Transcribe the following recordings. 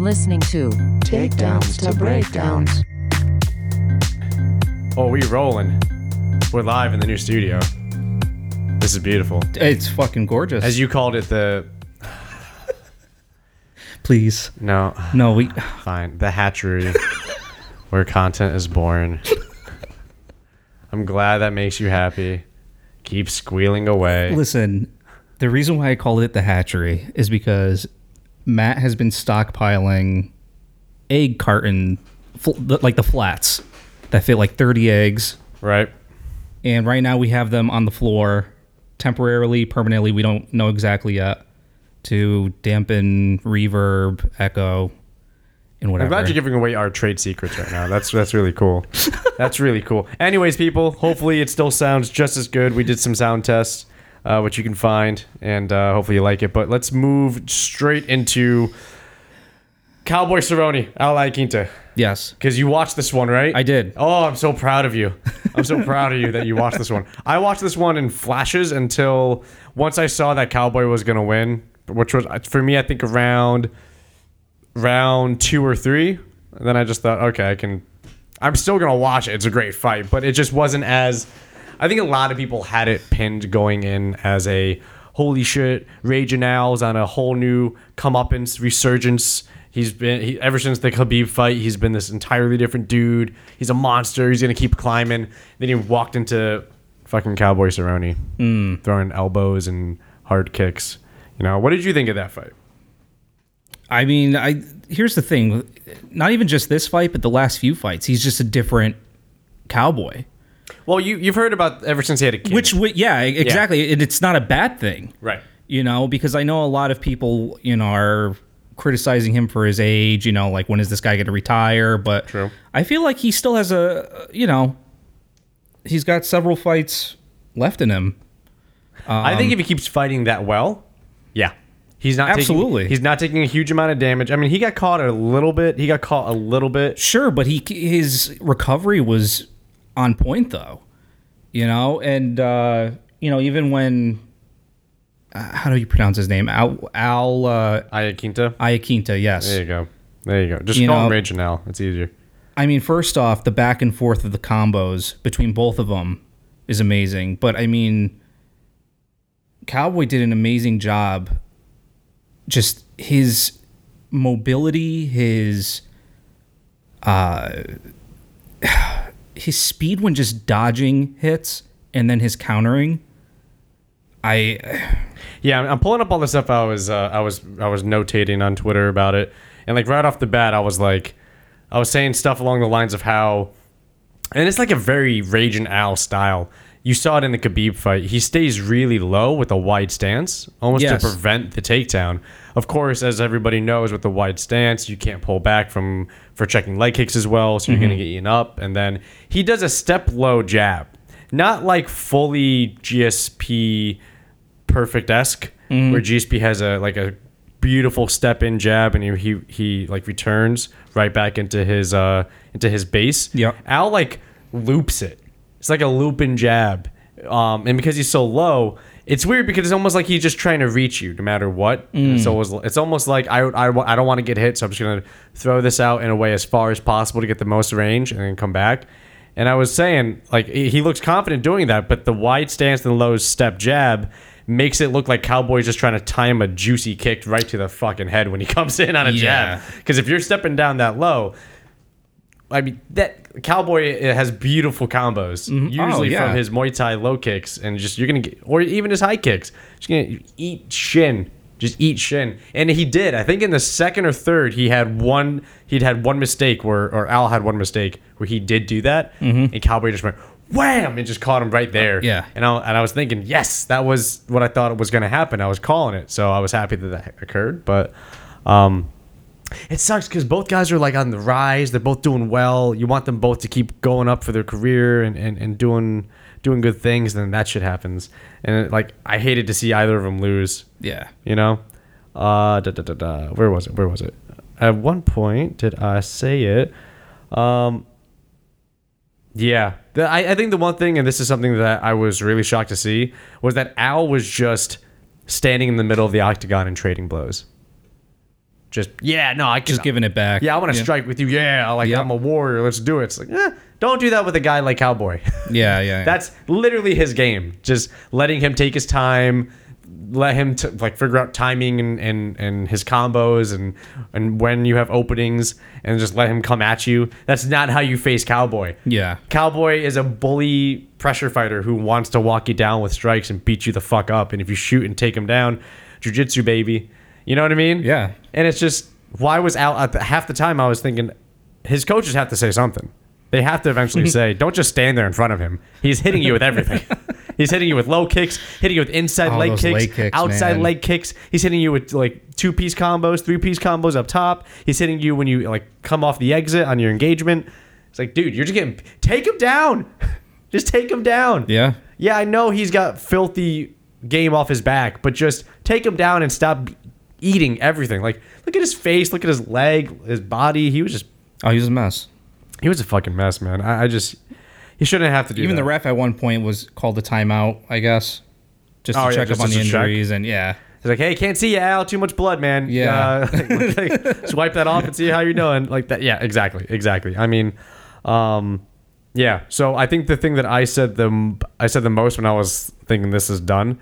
You are listening to Takedowns to breakdowns. Oh, we rolling. We're live in the new studio. This is beautiful. It's fucking gorgeous. As you called it, the please. no, No, we. fine, the hatchery, where content is born. I'm glad that makes you happy. Keep squealing away. Listen, the reason why I called it the hatchery is because Matt has been stockpiling egg carton, fl- like the flats that fit like 30 eggs. Right? And right now we have them on the floor temporarily, permanently. We don't know exactly yet to dampen reverb, echo, and whatever. I'm glad you're giving away our trade secrets right now. That's that's really cool. That's really cool. Anyways, people, hopefully it still sounds just as good. We did some sound tests, uh, which you can find, and uh, hopefully you like it. But let's move straight into Cowboy Cerrone, Al Iaquinta. yes. Because you watched this one, right? I did. Oh, I'm so proud of you. I'm so proud of you that you watched this one. I watched this one in flashes until once I saw that Cowboy was going to win, which was for me, I think around round two or three. And then I just thought, okay, I can. I'm still going to watch it. It's a great fight, but it just wasn't as. I think a lot of people had it pinned going in as a holy shit, Raging Al's on a whole new comeuppance resurgence. He's been he, ever since the Khabib fight. He's been this entirely different dude. He's a monster. He's gonna keep climbing. Then he walked into fucking Cowboy Cerrone, hmm. throwing elbows and hard kicks. You know, what did you think of that fight? I mean, I here's the thing. Not even just this fight, but the last few fights, he's just a different cowboy. Well, you you've heard about ever since he had a kid. Which, yeah, exactly. And it's not a bad thing, right? you know, because I know a lot of people, you know, are criticizing him for his age. You know, like when is this guy going to retire? But True. I feel like he still has a, you know, he's got several fights left in him. I think um, if he keeps fighting that well, yeah. He's not Absolutely. Taking, he's not taking a huge amount of damage. I mean, he got caught a little bit. He got caught a little bit. Sure, but he his recovery was on point though, you know, and uh, you know even when uh, how do you pronounce his name? Al Al uh, Ayaquinta. Iaquinta, yes. There you go. There you go. Just You call him know- Raging Al. It's easier. I mean, first off, the back and forth of the combos between both of them is amazing. But I mean, Cowboy did an amazing job. Just his mobility, his uh, his speed when just dodging hits, and then his countering. I Yeah, I'm- pulling up all the stuff I was uh, I was I was notating on Twitter about it, and like right off the bat, I was like, I was saying stuff along the lines of how, and it's like a very Raging Al style. You saw it in the Khabib fight. He stays really low with a wide stance, almost Yes. to prevent the takedown. Of course, as everybody knows, with the wide stance, you can't pull back from for checking leg kicks as well, so you're gonna get eaten up. And then he does a step low jab, not like fully GSP perfect esque, where GSP has a like a beautiful step in jab, and he, he he like returns right back into his uh into his base. Yep. Al like loops it. It's like a looping jab, um, and because he's so low. It's weird because it's almost like he's just trying to reach you no matter what. It's always it's almost like I, I, I don't want to get hit, so I'm just gonna throw this out in a way as far as possible to get the most range and then come back. And I was saying, like, he he looks confident doing that, but the wide stance and low step jab makes it look like Cowboy's just trying to time a juicy kick right to the fucking head when he comes in on a Yeah. jab. Because if you're stepping down that low, I mean, that Cowboy uh, has beautiful combos, mm-hmm. oh, usually Oh, yeah. from his Muay Thai low kicks, and just you're gonna get, or even his high kicks. Just gonna eat shin, just eat shin, and he did. I think in the second or third, he had one. He'd had one mistake where, or Al had one mistake where he did do that, mm-hmm. and Cowboy just went wham and just caught him right there. Yeah. and I and I was thinking, yes, that was what I thought was gonna happen. I was calling it, so I was happy that that occurred, but. um it sucks because both guys are like on the rise. They're both doing well. You want them both to keep going up for their career and, and, and doing doing good things. Then that shit happens. And it, like I hated to see either of them lose. yeah. You know, uh, da, da, da, da. where was it? Where was it? At one point, did I say it? Um, yeah, the, I, I think the one thing, and this is something that I was really shocked to see, was that Al was just standing in the middle of the octagon and trading blows. Just yeah, no, I can Just giving it back. Yeah, I want to Yeah. strike with you. Yeah, like Yep. I'm a warrior. Let's do it. It's like, eh, don't do that with a guy like Cowboy. Yeah, yeah. yeah. That's literally his game. Just letting him take his time, let him t- like figure out timing and, and, and his combos and and when you have openings and just let him come at you. That's not how you face Cowboy. yeah. Cowboy is a bully pressure fighter who wants to walk you down with strikes and beat you the fuck up. And if you shoot and take him down, jujitsu baby. You know what I mean? Yeah. And it's just why was Al half the time I was thinking his coaches have to say something. They have to eventually say, don't just stand there in front of him. He's hitting you with everything. He's hitting you with low kicks, hitting you with inside Oh, leg, kicks, leg kicks, outside man. leg kicks. He's hitting you with like two piece combos, three piece combos up top. He's hitting you when you like come off the exit on your engagement. It's like, dude, you're just getting take him down. just take him down. Yeah. Yeah, I know he's got filthy game off his back, but just take him down and stop eating everything. Like, look at his face, look at his leg, his body. He was just, Oh, he was a mess. he was a fucking mess, man. I, I just, he shouldn't have to do Even that. the ref at one point was called a timeout, I guess, just to Oh, yeah, check just up on the check. injuries and yeah. He's like, hey, can't see you, Al. Too much blood, man. Yeah. Uh, swipe that off and see how you're doing. Like that. Yeah, exactly. Exactly. I mean, um, yeah. So I think the thing that I said the I said the most when I was thinking this is done.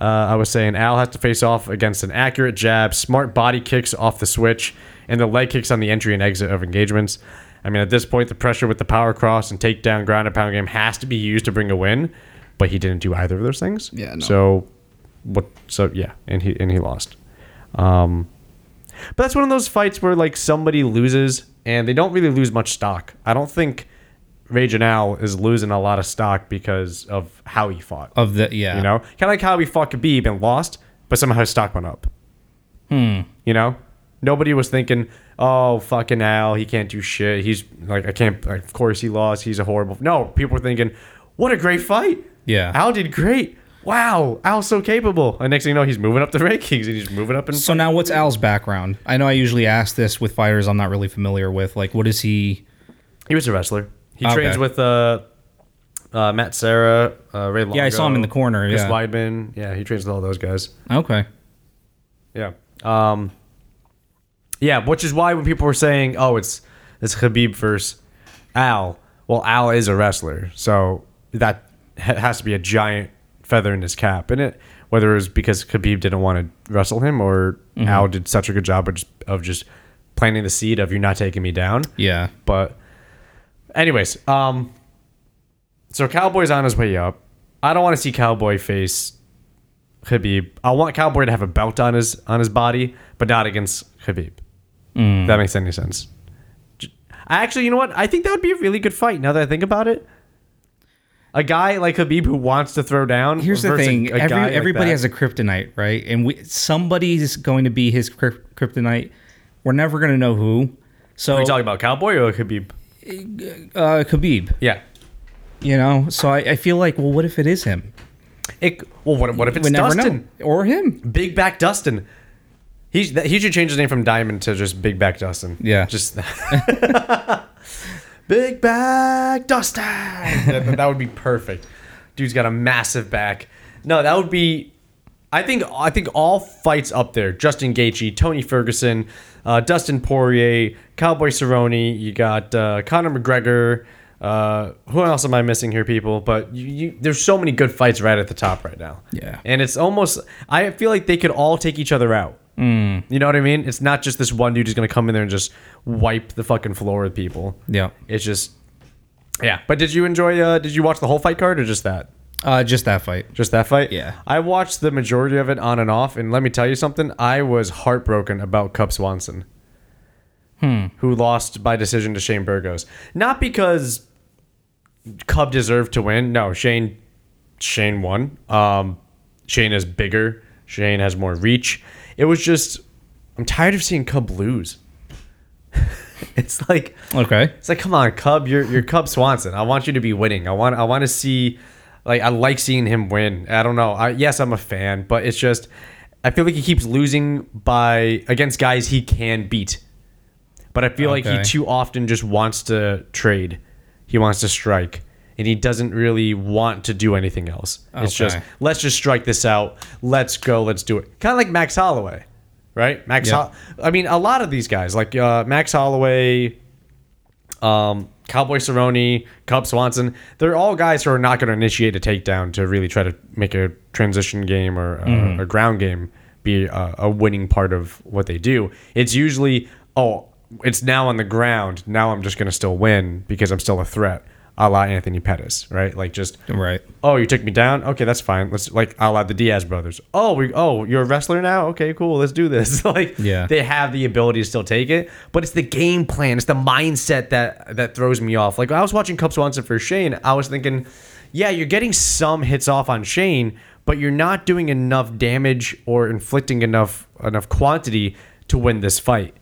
Uh, I was saying Al has to face off against an accurate jab, smart body kicks off the switch, and the leg kicks on the entry and exit of engagements. I mean, at this point, the pressure with the power cross and takedown ground and pound game has to be used to bring a win, but he didn't do either of those things. Yeah, no. So what? So yeah, and he and he lost. Um, but that's one of those fights where like somebody loses and they don't really lose much stock. I don't think Raging Al is losing a lot of stock because of how he fought. Of the yeah. You know, kind of like how he fought Khabib and lost, but somehow his stock went up. Hmm. You know, nobody was thinking, "Oh, fucking Al, he can't do shit." He's like, I can't. Like, of course, he lost. He's a horrible. No, people were thinking, "What a great fight." Yeah. Al did great. Wow, Al's so capable. And next thing you know, he's moving up the rankings and he's moving up And So now what's Al's background? I know I usually ask this with fighters I'm not really familiar with. Like what is he He was a wrestler. He Okay. trains with uh, uh, Matt Serra, uh, Ray Longo. Yeah, I saw him in the corner, Chris yeah. Weidman. Yeah, he trains with all those guys. Okay. Yeah. Um, yeah, which is why when people were saying, "Oh, it's it's Khabib versus Al," well, Al is a wrestler, so that ha- has to be a giant feather in his cap. And it, whether it was because Khabib didn't want to wrestle him or Al did such a good job of just, of just planting the seed of "you're not taking me down." Yeah. But anyways, um so Cowboy's on his way up. I don't want to see Cowboy face Khabib. I want Cowboy to have a belt on his on his body, but not against Khabib. If that makes any sense. Actually, you know what? I think that would be a really good fight. Now that I think about it, a guy like Khabib who wants to throw down. Here's the thing: a, a Every, like everybody that. has a kryptonite, right? And we somebody's going to be his kryptonite. We're never going to know who. So Are you talking about Cowboy or Khabib? Uh, Khabib, Yeah. you know. So I, I feel like, well, what if it is him? It, well, what, what if it's we never Dustin? know, or him. Big Back Dustin. He's he should change his name from Diamond to just Big Back Dustin. Yeah. Just Big Back Dustin. that, that would be perfect. Dude's got a massive back. No, that would be. I think I think all fights up there. Justin Gaethje, Tony Ferguson, uh, Dustin Poirier, Cowboy Cerrone. You got uh, Conor McGregor. Uh, who else am I missing here, people? But you, you, there's so many good fights right at the top right now. Yeah. And it's almost, I feel like they could all take each other out. Mm. You know what I mean? It's not just this one dude who's going to come in there and just wipe the fucking floor with people. Yeah. It's just, yeah. But did you enjoy, uh, did you watch the whole fight card or just that? Uh, just that fight. Just that fight? Yeah. I watched the majority of it on and off. And let me tell you something, I was heartbroken about Cub Swanson. Who lost by decision to Shane Burgos. Not because Cub deserved to win. No, Shane Shane won. Um, Shane is bigger. Shane has more reach. It was just I'm tired of seeing Cub lose. it's like Okay. it's like come on, Cub, you're you're Cub Swanson. I want you to be winning. I want I want to see like I like seeing him win. I don't know. I, yes, I'm a fan, but it's just I feel like he keeps losing by against guys he can beat. But I feel like he too often just wants to trade. He wants to strike. And he doesn't really want to do anything else. It's just let's just strike this out. Let's go. Let's do it. Kind of like Max Holloway. right? Max, Yeah. Hol- I mean, a lot of these guys like uh, Max Holloway, um, Cowboy Cerrone, Cub Swanson, they're all guys who are not going to initiate a takedown to really try to make a transition game or a, a ground game be a, a winning part of what they do. It's usually, oh, it's now on the ground. Now I'm just going to still win because I'm still a threat, a la Anthony Pettis, right? Like just Right. oh, you took me down. Okay, that's fine. Let's like I'll add the Diaz brothers. Oh, we oh, you're a wrestler now. Okay, cool. Let's do this. like Yeah. they have the ability to still take it, but it's the game plan. It's the mindset that that throws me off. Like I was watching Cub Swanson for Shane. I was thinking, yeah, you're getting some hits off on Shane, but you're not doing enough damage or inflicting enough enough quantity to win this fight.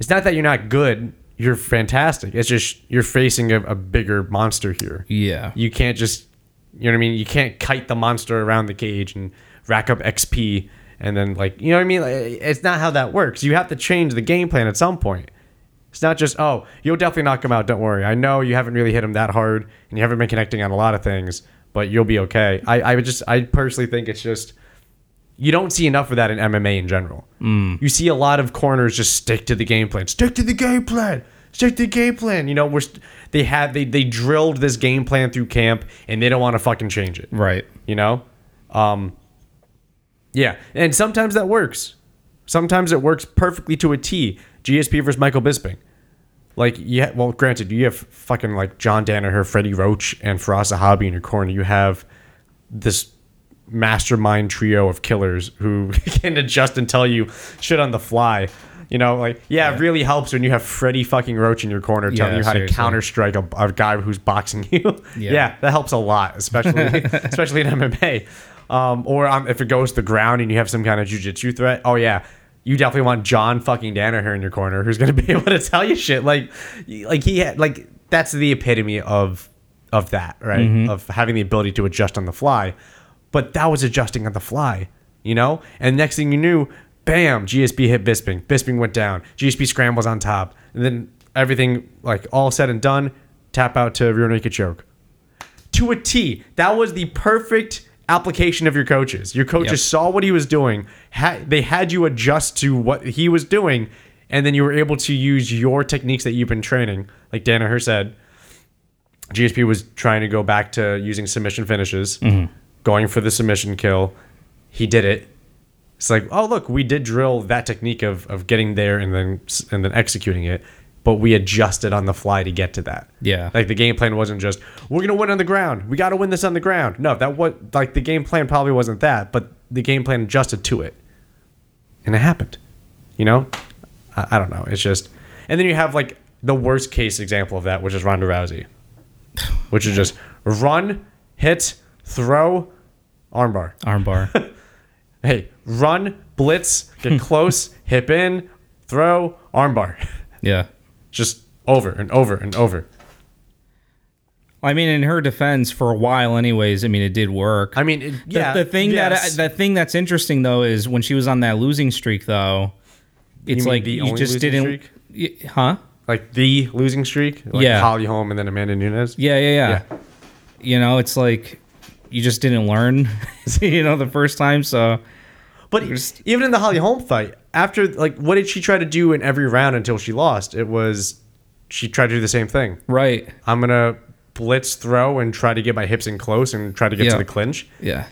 It's not that you're not good. You're fantastic. It's just you're facing a, a bigger monster here Yeah. you can't just you know what I mean? You can't kite the monster around the cage and rack up XP and then like you know what I mean? Like, it's not how that works. You have to change the game plan at some point. It's not just oh you'll definitely knock him out. Don't worry. I know you haven't really hit him that hard and you haven't been connecting on a lot of things, but you'll be okay. I I would just I personally think it's just you don't see enough of that in MMA in general. Mm. You see a lot of corners just stick to the game plan. Stick to the game plan. Stick to the game plan. You know, we're st- they had they they drilled this game plan through camp, and they don't want to fucking change it. Right. You know, um, yeah, and sometimes that works. Sometimes it works perfectly to a T. GSP versus Michael Bisping. Like, yeah, well, granted, you have fucking like John Danaher, Freddie Roach, and Firas Zahabi in your corner. You have this mastermind trio of killers who can adjust and tell you shit on the fly. You know, like yeah, it really helps when you have Freddie fucking Roach in your corner telling Yeah, you how seriously. to counter strike a, a guy who's boxing you. Yeah. Yeah. that helps a lot, especially especially in MMA. Um, or um, if it goes to the ground and you have some kind of jujitsu threat. Oh yeah, you definitely want John fucking Danaher in your corner, who's gonna be able to tell you shit. Like, like he had like that's the epitome of of that, right? Mm-hmm. Of having the ability to adjust on the fly. But that was adjusting on the fly, you know. And next thing you knew, bam, GSP hit Bisping. Bisping went down. GSP scrambles on top, and then everything like all said and done, tap out to rear naked choke to a T. That was the perfect application of your coaches. Your coaches Yep. saw what he was doing. They had you adjust to what he was doing, and then you were able to use your techniques that you've been training. Like Danaher said, GSP was trying to go back to using submission finishes, mm-hmm. Going for the submission kill. He did it. It's like, oh look, we did drill that technique of, of getting there and then and then executing it, but we adjusted on the fly to get to that. Yeah. Like the game plan wasn't just we're gonna win on the ground. We got to win this on the ground. No, that what like the game plan probably wasn't that, but the game plan adjusted to it, and it happened. You know, I, I don't know. It's just, and then you have like the worst case example of that, which is Ronda Rousey, which is just run, hit, throw, armbar. Armbar. Hey, run, blitz, get close, hip in, throw, armbar. yeah. Just over and over and over. I mean, in her defense, for a while, anyways. I mean, it did work. I mean, it, The, yeah. the thing yes. that the thing that's interesting though is when she was on that losing streak, though, it's mean like the you just didn't, y- huh? like the losing streak, like Yeah. Holly Holm and then Amanda Nunes. Yeah, yeah, yeah, Yeah. You know, it's like you just didn't learn, you know, the first time. So But even in the Holly Holm fight, after like, what did she try to do in every round until she lost? It was she tried to do the same thing. right, I'm gonna blitz throw and try to get my hips in close and try to get Yeah. to the clinch. yeah,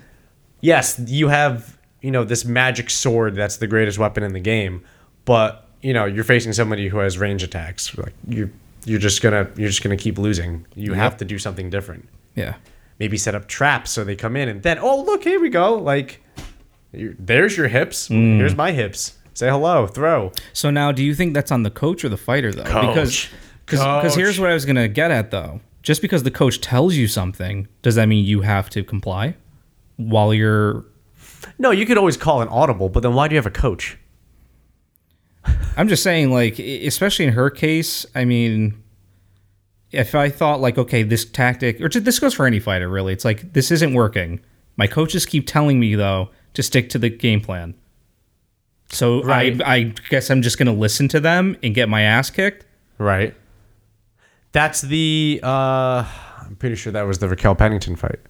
yes, you have you know this magic sword that's the greatest weapon in the game, but you know you're facing somebody who has range attacks. Like you, you're just gonna you're just gonna keep losing. You have to do something different. yeah, Maybe set up traps so they come in and then oh look here we go like there's your hips. Mm. Here's my hips. Say hello. Throw. So now, do you think that's on the coach or the fighter though? Because Coach. because here's what I was gonna get at though. Just because the coach tells you something, does that mean you have to comply? While you're, No, you could always call an audible, but then why do you have a coach? I'm just saying, like, especially in her case, I mean, if I thought like, okay, this tactic, or this goes for any fighter, really. It's like this isn't working. My coaches keep telling me though to stick to the game plan. So Right. I, I guess I'm just gonna listen to them and get my ass kicked. Right. That's the uh I'm pretty sure that was the Raquel Pennington fight.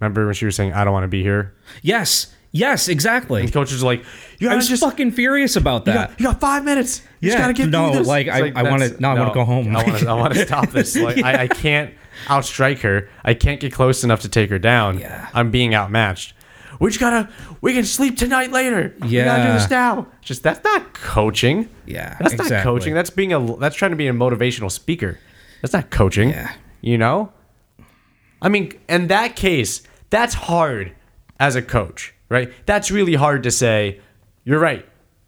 Remember when she was saying I don't want to be here? Yes, Yes, exactly. The coach is like, you I gotta was just fucking furious about you that. got, you got five minutes. You just Yeah, gotta get no, through this. like, It's I- I wanna- that's- now I wanna go home. I want to. I want to stop this. Like I, I can't outstrike her. I can't get close enough to take her down. Yeah. I'm being outmatched. We just gotta. We can sleep tonight later. We gotta do Yeah. this now. Just that's not coaching. Yeah, That's not coaching. That's being a. That's trying to be a motivational speaker. That's not coaching. Yeah. You know. I mean, in that case, that's hard as a coach, right? That's really hard to say. You're right.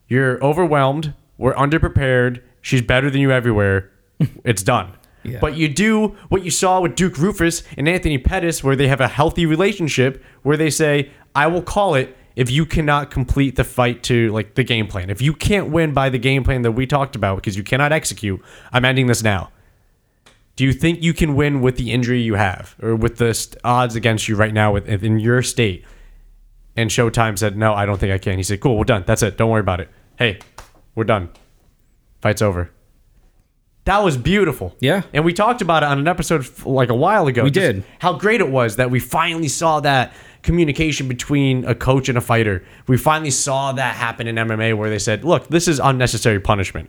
You're overwhelmed. We're underprepared. She's better than you everywhere. It's done. Yeah. But you do what you saw with Duke Roufus and Anthony Pettis, where they have a healthy relationship, where they say, "I will call it." If you cannot complete the fight to like the game plan, if you can't win by the game plan that we talked about because you cannot execute, I'm ending this now. Do you think you can win with the injury you have or with the odds against you right now with, in your state? And Showtime said, No, I don't think I can. He said, Cool, we're done. That's it. Don't worry about it. Hey, we're done. Fight's over. That was beautiful. Yeah. And we talked about it on an episode like a while ago. We did. How great it was that we finally saw that communication between a coach and a fighter. We finally saw that happen in MMA where they said, Look, this is unnecessary punishment.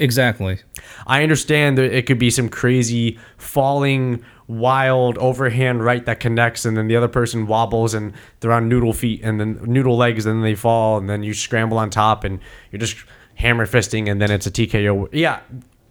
Exactly. I understand that it could be some crazy falling wild overhand right that connects and then the other person wobbles and they're on noodle feet and then noodle legs and then they fall and then you scramble on top and you're just hammer fisting and then it's a TKO. Yeah,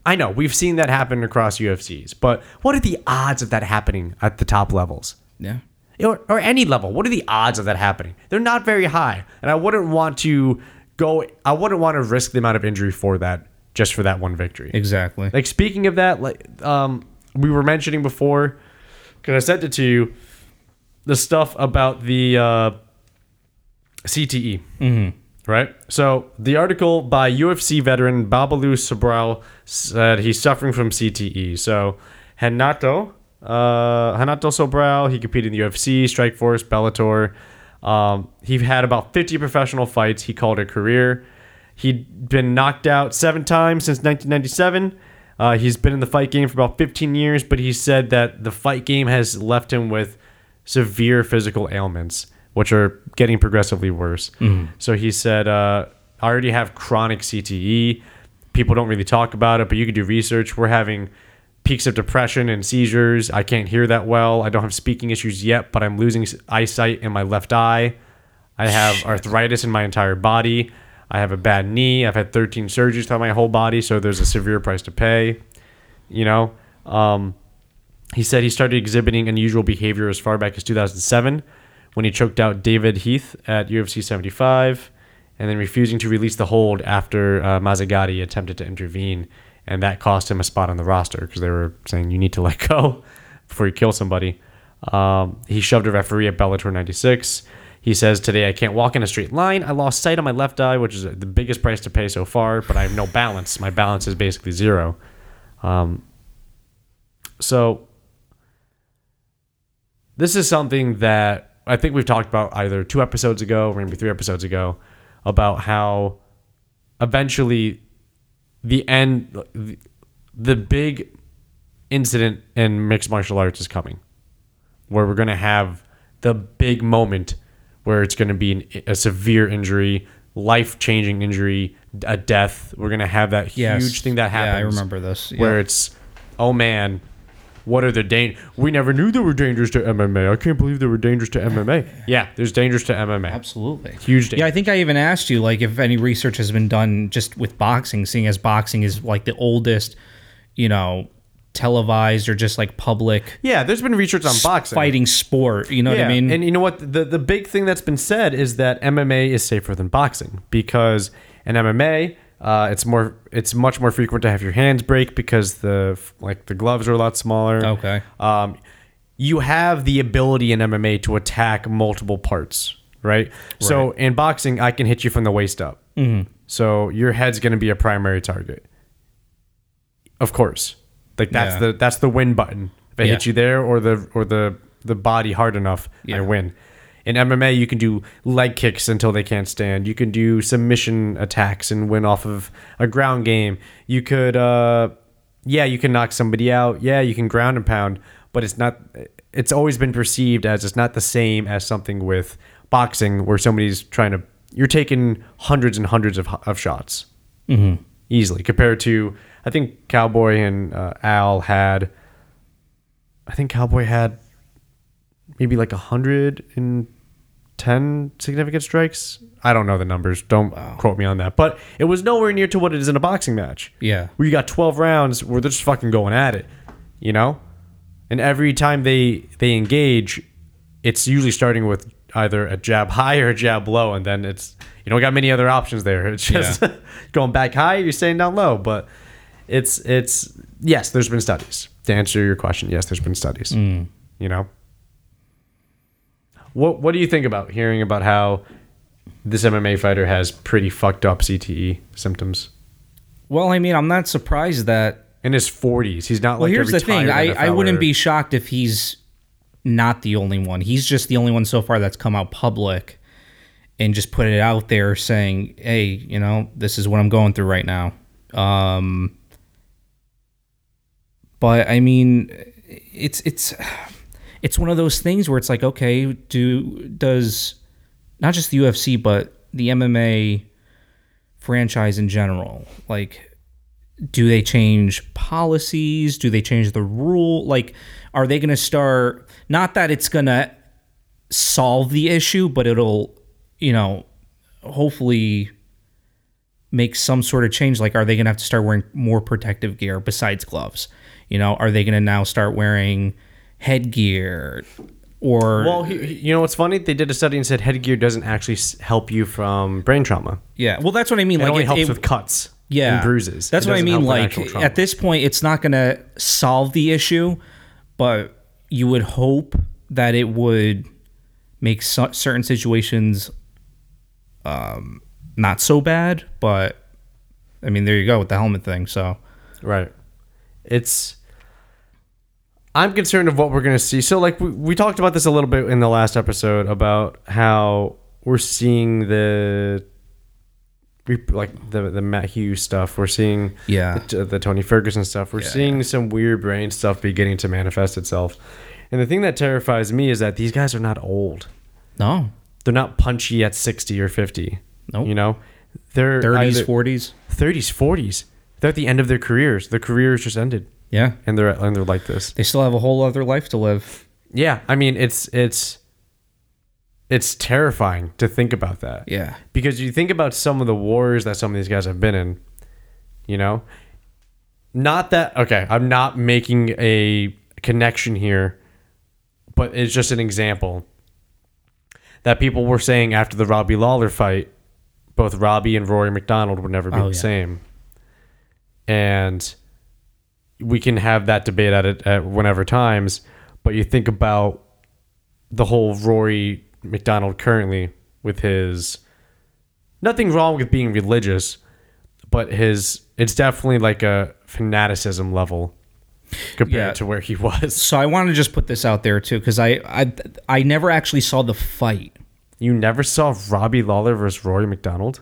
I know. We've seen that happen across UFCs. But what are the odds of that happening at the top levels? Yeah. or, or any level. What are the odds of that happening? They're not very high, and I wouldn't want to go. I wouldn't want to risk the amount of injury for that just for that one victory. Exactly. Like speaking of that, like um, we were mentioning before, because I sent it to you, the stuff about the uh, CTE. Mm-hmm. Right. So the article by UFC veteran Babalu Sobral said he's suffering from CTE. So Hanato, uh, Hanato Sobral, he competed in the UFC, Strikeforce, Bellator. Um, he had about 50 professional fights. He called it a career. He'd been knocked out seven times since 1997. Uh, he's been in the fight game for about 15 years, but he said that the fight game has left him with severe physical ailments, which are getting progressively worse. So he said, uh, I already have chronic CTE. People don't really talk about it, but you can do research. We're having peaks of depression and seizures. I can't hear that well. I don't have speaking issues yet, but I'm losing eyesight in my left eye. I have arthritis in my entire body. I have a bad knee. I've had 13 surgeries throughout my whole body, so there's a severe price to pay. You know, um, he said he started exhibiting unusual behavior as far back as 2007 when he choked out David Heath at UFC 75 and then refusing to release the hold after uh, Mazzagatti attempted to intervene. And that cost him a spot on the roster because they were saying you need to let go before you kill somebody. Um, he shoved a referee at Bellator 96. He says, Today I can't walk in a straight line. I lost sight on my left eye, which is the biggest price to pay so far, but I have no balance. My balance is basically zero. Um, so this is something that I think we've talked about either two episodes ago or maybe three episodes ago about how eventually the end, the, big incident in mixed martial arts is coming, where we're going to have the big moment where it's going to be an, a severe injury, life changing injury, a death. We're going to have that Yes. huge thing that happens. Yeah, I remember this. Where it's, oh man, what are the dang? We never knew there were dangers to MMA. I can't believe there were dangers to MMA. Yeah, there's dangers to MMA. Absolutely. Huge danger. Yeah, I think I even asked you like if any research has been done just with boxing, seeing as boxing is like the oldest, you know, televised or just like public Yeah, there's been research on boxing. fighting sport. You know what I mean? And you know what? The the big thing that's been said is that MMA is safer than boxing because in MMA, uh, it's more it's much more frequent to have your hands break because the like the gloves are a lot smaller. Okay. Um, you have the ability in MMA to attack multiple parts, right? So in boxing, I can hit you from the waist up. Mm-hmm. So your head's going to be a primary target. Of course, like that's Yeah. the that's the win button. If I hit Yeah. you there or the or the the body hard enough, I Yeah. win. In MMA, you can do leg kicks until they can't stand. You can do submission attacks and win off of a ground game. You could, uh, yeah, you can knock somebody out. Yeah, you can ground and pound, but it's not. It's always been perceived as it's not the same as something with boxing where somebody's trying to you're taking hundreds and hundreds of of shots Mm-hmm. Easily compared to I think Cowboy and uh, Al had I think Cowboy had maybe like a hundred and ten significant strikes. I don't know the numbers. Don't quote me on that. But it was nowhere near to what it is in a boxing match. Yeah. Where you got twelve rounds where they're just fucking going at it. You know? And every time they they engage, it's usually starting with either a jab high or a jab low, and then it's you don't got many other options there. It's just going back high, you're staying down low. But it's it's yes, there's been studies. To answer your question, yes, there's been studies. Mm. You know? What what do you think about hearing about how this MMA fighter has pretty fucked up CTE symptoms? Well, I mean, I'm not surprised that. In his 40s, he's not Well, like here's the thing. I, I wouldn't er be shocked if he's not the only one. He's just the only one so far that's come out public and just put it out there saying, "Hey, you know, this is what I'm going through right now." Um, but I mean, it's it's it's one of those things where it's like, okay, do does not just the UFC but the MMA franchise in general like do they change policies do they change the rule like are they going to start not that it's going to solve the issue but it'll you know hopefully make some sort of change like are they going to have to start wearing more protective gear besides gloves you know are they going to now start wearing headgear or Well, he, he- you know what's funny? They did a study and said headgear doesn't actually help you from brain trauma. yeah well that's what i mean It like only it- helps it- with cuts yeah bruises. that's It what i mean like at this point it's not going to solve the issue but you would hope that it would make so- certain situations um not so bad but i mean there you go with the helmet thing so Right. It's. I'm concerned of what we're going to see. So, like, we, we talked about this a little bit in the last episode about how we're seeing the. Like the the Matt Hughes stuff, we're seeing Yeah. the, the Tony Ferguson stuff. We're seeing some weird brain stuff beginning to manifest itself, and the thing that terrifies me is that these guys are not old. no They're not punchy at sixty or fifty. Nope. You know, they're 30s 40s 30s, 40s. They're at the end of their careers. Their careers just ended, yeah and they're and they're like this. they still have a whole other life to live Yeah, I mean it's it's it's terrifying to think about that. yeah because you think about some of the wars that some of these guys have been in. You know, not that okay. I'm not making a connection here, but it's just an example that people were saying after the Robbie Lawler fight. Both Robbie and Rory MacDonald would never be Oh, the yeah. same, and we can have that debate at it at whenever times. But you think about the whole Rory MacDonald currently with his nothing wrong with being religious, but his it's definitely like a fanaticism level compared Yeah. to where he was. so i want to just put this out there too because I, I i never actually saw the fight You never saw Robbie Lawler versus Rory MacDonald?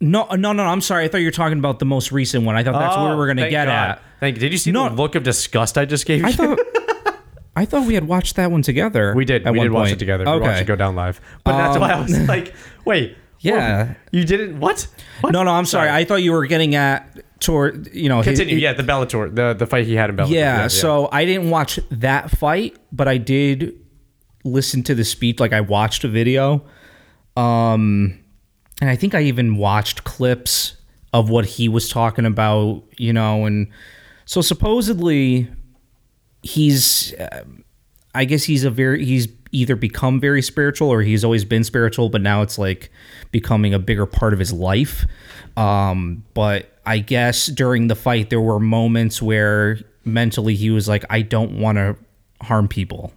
No, no, no. I'm sorry. I thought you were talking about the most recent one. I thought that's where we were going to Oh, get God. at. Thank you. Did you see No. the look of disgust I just gave you? I thought, I thought we had watched that one together. we did. We did watch point. it together. Okay. We watched it go down live. But that's why I was like, wait. Yeah. what? You didn't what? what? No, no. I'm sorry. I thought you were getting at toward you know. his- Continue. yeah, the Bellator, the the fight he had in Bellator. yeah, So I didn't watch that fight, but I did listen to the speech. Like I watched a video, um, and I think I even watched clips of what he was talking about. You know, and so supposedly he's, uh, I guess he's a very he's either become very spiritual or he's always been spiritual, but now it's like becoming a bigger part of his life. Um, but I guess during the fight there were moments where mentally he was like, I don't want to harm people.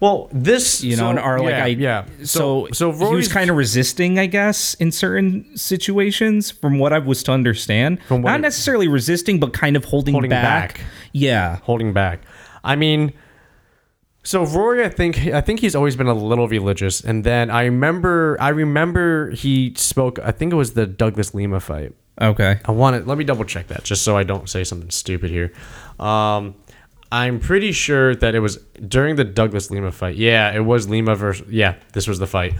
Well, this You know, so- and are like yeah, I yeah. So so he was kind of resisting, I guess, in certain situations, from what I was to understand. From what Not it- necessarily resisting, but kind of holding, Holding back. back. Yeah. holding back. I mean, so Rory, I think I think he's always been a little religious, and then I remember I remember he spoke. I think it was the Douglas Lima fight. Okay. I want to let me double check that just so I don't say something stupid here. Um, I'm pretty sure that it was during the Douglas Lima fight. Yeah, it was Lima versus. Yeah, this was the fight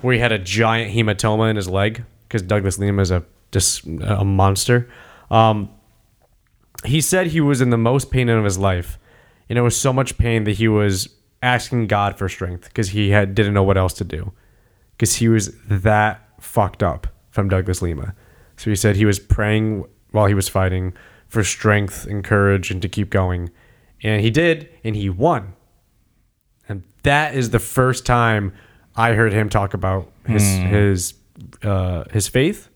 where he had a giant hematoma in his leg because Douglas Lima is a just a monster. Um, he said he was in the most pain of his life, and it was so much pain that he was asking God for strength because he had didn't know what else to do because he was that fucked up from Douglas Lima. So he said he was praying while he was fighting for strength and courage and to keep going. And he did, and he won. And that is the first time I heard him talk about his his uh, his faith.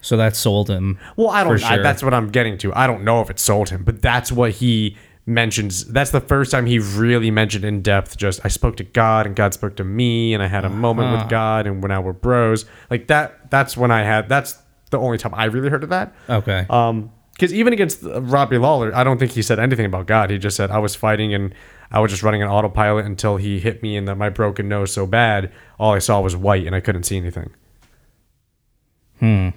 So that sold him. Well, I don't. For I, that's what I'm getting to. I don't know if it sold him, but that's what he mentions. That's the first time he really mentioned in depth. Just I spoke to God, and God spoke to me, and I had a moment Uh-huh. with God, and when I were bros, like that. That's when I had. That's the only time I really heard of that. Okay. Um, because even against uh, Robbie Lawler, I don't think he said anything about God. He just said I was fighting and I was just running an autopilot until he hit me in the, my broken nose so bad. All I saw was white and I couldn't see anything. Hmm.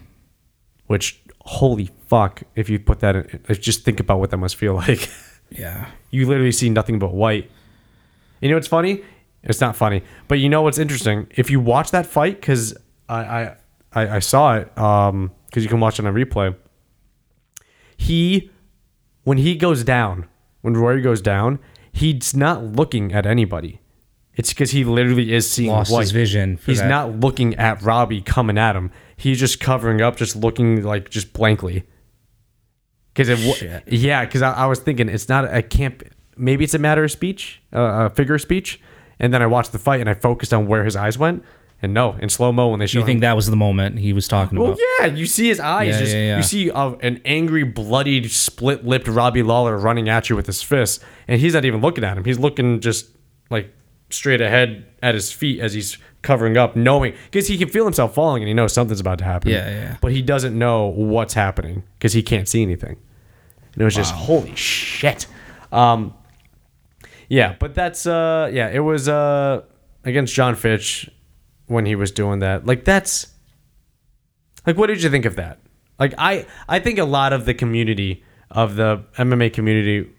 Which holy fuck! If you put that in, just think about what that must feel like. yeah. you literally see nothing but white. You know what's funny? It's not funny, but you know what's interesting? If you watch that fight, because I, I I I saw it, um, because you can watch it on a replay. He, when he goes down, when Rory goes down, he's not looking at anybody. It's because he literally is seeing Lost white. his vision for He's that. not looking at Robbie coming at him. He's just covering up, just looking like just blankly. Because it, wa- Shit. yeah, because I, I was thinking it's not. I can't. Maybe it's a matter of speech, uh, a figure of speech. And then I watched the fight and I focused on where his eyes went. And no, in slow mo when they show You think him. that was the moment he was talking Well, about? yeah, you see his eyes. Yeah, just yeah, yeah. you see uh, an angry, bloodied, split-lipped Robbie Lawler running at you with his fists, and he's not even looking at him. He's looking just like straight ahead at his feet as he's covering up, knowing because he can feel himself falling and he knows something's about to happen. Yeah, yeah. But he doesn't know what's happening because he can't see anything. And it was just holy shit. Um, yeah, but that's uh, yeah, it was uh against Jon Fitch when he was doing that. Like that's like what did you think of that? Like I I think a lot of the community of the MMA community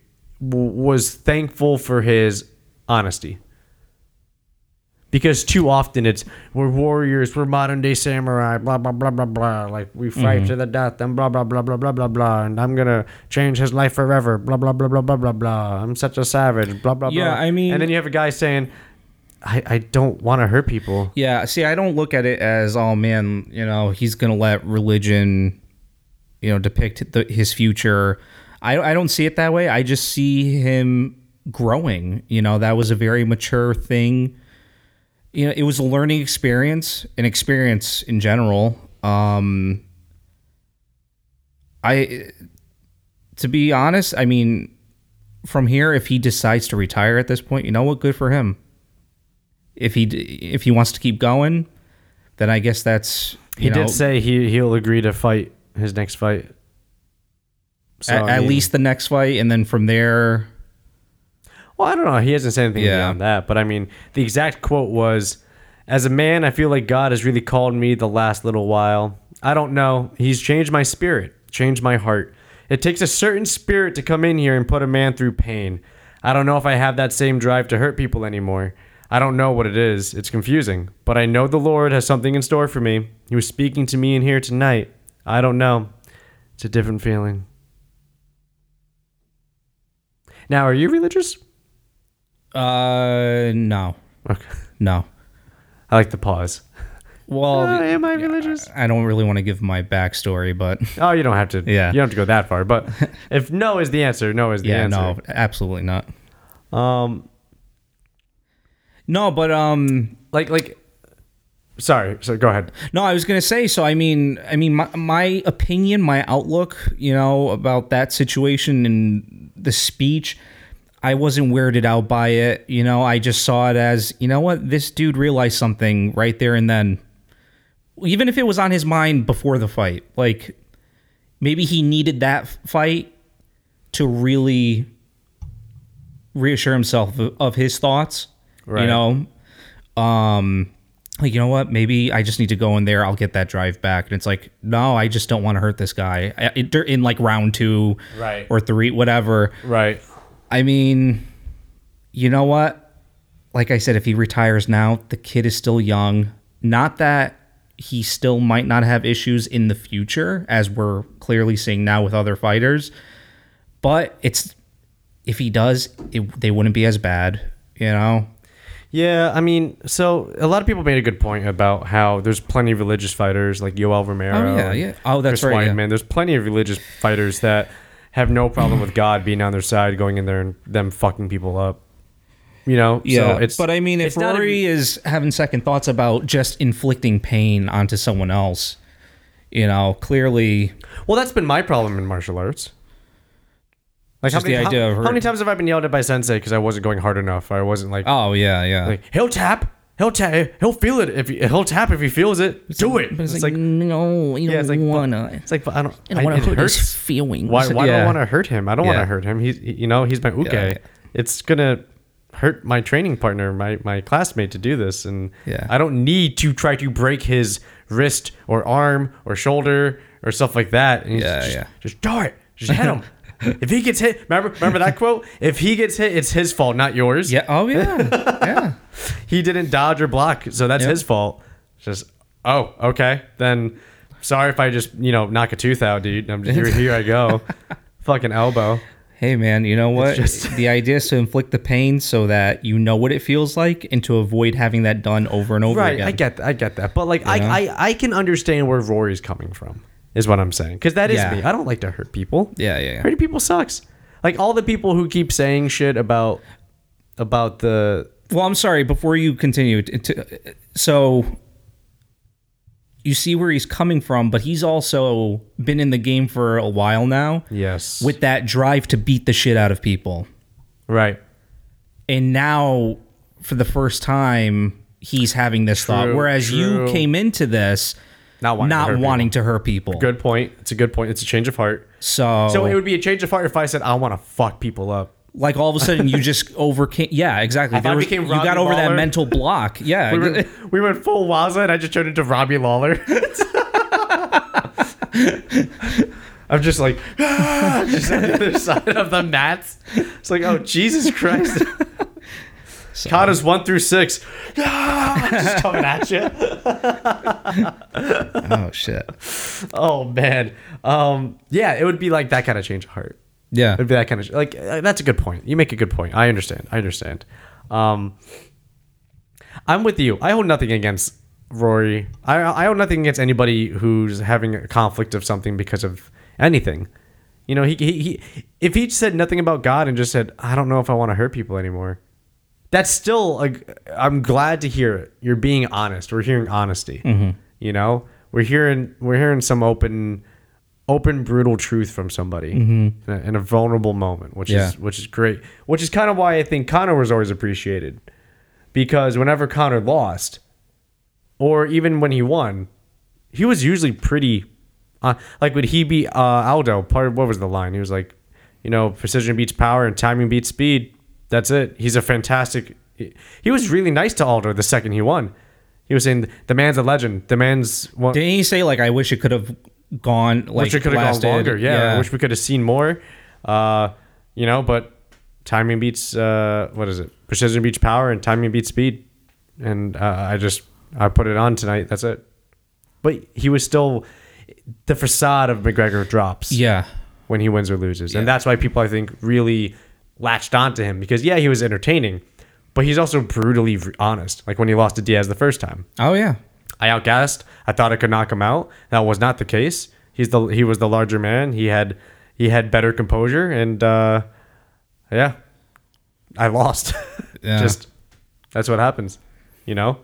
w- was thankful for his honesty. Because too often it's we're warriors, we're modern day samurai, blah blah blah blah blah. Like we fight to the death and blah blah blah blah blah blah blah. And I'm gonna change his life forever. Blah blah blah blah blah blah blah. I'm such a savage. Blah blah blah. Yeah, I mean- and then you have a guy saying, "I I don't want to hurt people." Yeah, see, I don't look at it as, oh man, you know, he's gonna let religion, you know, depict the, his future. I I don't see it that way. I just see him growing. You know, that was a very mature thing. You know, it was a learning experience, an experience in general. Um, I, to be honest, I mean, from here, if he decides to retire at this point, you know what? Good for him if he if he wants to keep going, then I guess that's He know, did say he he'll agree to fight his next fight. So, at, I at least the next fight, and then from there, Well, I don't know. He hasn't said anything Yeah. beyond that. But I mean, the exact quote was, "As a man, I feel like God has really called me the last little while. I don't know. He's changed my spirit, changed my heart. It takes a certain spirit to come in here and put a man through pain. I don't know if I have that same drive to hurt people anymore. I don't know what it is. It's confusing. But I know the Lord has something in store for me. He was speaking to me in here tonight. I don't know. It's a different feeling." Now, are you religious? uh, no, Okay. no. I like the pause. Well, Uh, am I religious? I don't really want to give my backstory, but Oh, you don't have to. Yeah. You don't have to go that far. But if no is the answer, no is the yeah, answer. no, absolutely not. Um, No, but um, like like. Sorry. So go ahead. No, I was gonna say. So I mean, I mean, my, my opinion, my outlook, you know, about that situation and the speech, I wasn't weirded out by it. You know, I just saw it as, you know what, this dude realized something right there and then. Even if it was on his mind before the fight, like maybe he needed that fight to really reassure himself of, of his thoughts. Right. You know, um like you know what maybe i just need to go in there i'll get that drive back and it's like no i just don't want to hurt this guy I- it- in like round two Right. or three whatever Right. I mean, you know what? Like I said, if he retires now, the kid is still young. Not that he still might not have issues in the future, as we're clearly seeing now with other fighters. But it's if he does, it, they wouldn't be as bad, you know. Yeah, I mean, so a lot of people made a good point about how there's plenty of religious fighters like Yoel Romero. Oh, yeah, yeah. Oh, that's Chris right, yeah. Weidman. There's plenty of religious fighters that have no problem with God being on their side, going in there and them fucking people up. You know, Yeah, So it's but I mean, if Rory even- is having second thoughts about just inflicting pain onto someone else, you know, clearly, well, that's been my problem in martial arts. Like Just how many, the idea how, of how many times have I been yelled at by sensei because I wasn't going hard enough? I wasn't like oh yeah, yeah. like he'll tap, he'll tap, he'll feel it if he, he'll tap if he feels it. Do it. But It's, like, no, you yeah, it's like but- wanna. It's like but I don't. I don't want to hurt his feelings. Why, why do I want to hurt him? I don't want to hurt him. He's, he- you know, he's my uke. Yeah. It's gonna hurt my training partner, my my classmate, to do this, and Yeah. I don't need to try to break his wrist or arm or shoulder or stuff like that. And Yeah, just, yeah. Just do it. Just hit him. if he gets hit, remember remember that quote? If he gets hit, it's his fault, not yours. Yeah. Oh yeah. yeah. He didn't dodge or block, so that's Yep. his fault. Just oh, okay. Then sorry if I just you know knock a tooth out, dude. I'm here. Here I go. Fucking elbow. Hey man, you know what? just- the idea is to inflict the pain so that you know what it feels like and to avoid having that done over and over right again. i get that i get that but like? I, I i can understand where rory's coming from is what i'm saying because that is Yeah. me i don't like to hurt people Yeah, yeah, yeah. hurting people sucks like all the people who keep saying shit about about the Well, I'm sorry. Before you continue, t- t- so you see where he's coming from, but he's also been in the game for a while now yes with that drive to beat the shit out of people. right And now, for the first time, he's having this thought. True, Whereas you came into this not wanting not to hurt wanting people. to hurt people. good point it's a good point it's a change of heart So, so it would be a change of heart if i said i want to fuck people up like all of a sudden you just overcame. Yeah, exactly. If I was- became you got over that mental block. Yeah. we went, we went full waza and i just turned into robbie lawler I'm just like, ah, just on the other side of the mats. It's like, oh Jesus Christ! Katas one through six, ah, just coming at you. oh shit. Oh man, um, yeah, it would be like that kind of change of heart. Yeah. It'd be that kind of like uh, that's a good point. You make a good point. I understand. I understand. Um, I'm with you. I hold nothing against Rory. I I hold nothing against anybody who's having a conflict of something because of anything. You know, he, he, he if he said nothing about God and just said, I don't know if I want to hurt people anymore. That's still like I'm glad to hear it. You're being honest. We're hearing honesty. You know, we're hearing we're hearing some open open brutal truth from somebody in, a, in a vulnerable moment, which Yeah. is which is great. Which is kind of why I think Conor was always appreciated because whenever Conor lost, or even when he won, he was usually pretty. Uh, like would he be uh, Aldo? Part of what was the line? He was like, you know, precision beats power and timing beats speed. That's it. He's a fantastic. He, he was really nice to Aldo the second he won. He was saying the man's a legend. The man's one. Didn't he say like I wish it could have gone like wish it could have gone longer. Yeah, I wish we could have seen more. Uh, you know, but timing beats uh, what is it? Precision beats power, and timing beats speed. And uh, I just I put it on tonight. That's it. But he was still the facade of McGregor drops yeah. when he wins or loses, and that's why people I think really latched onto him because yeah, he was entertaining, but he's also brutally honest. Like when he lost to Diaz the first time. Oh yeah. I outgassed. I thought I could knock him out. That was not the case. He's the he was the larger man. He had he had better composure, and uh, yeah, I lost. Yeah. Just that's what happens, you know.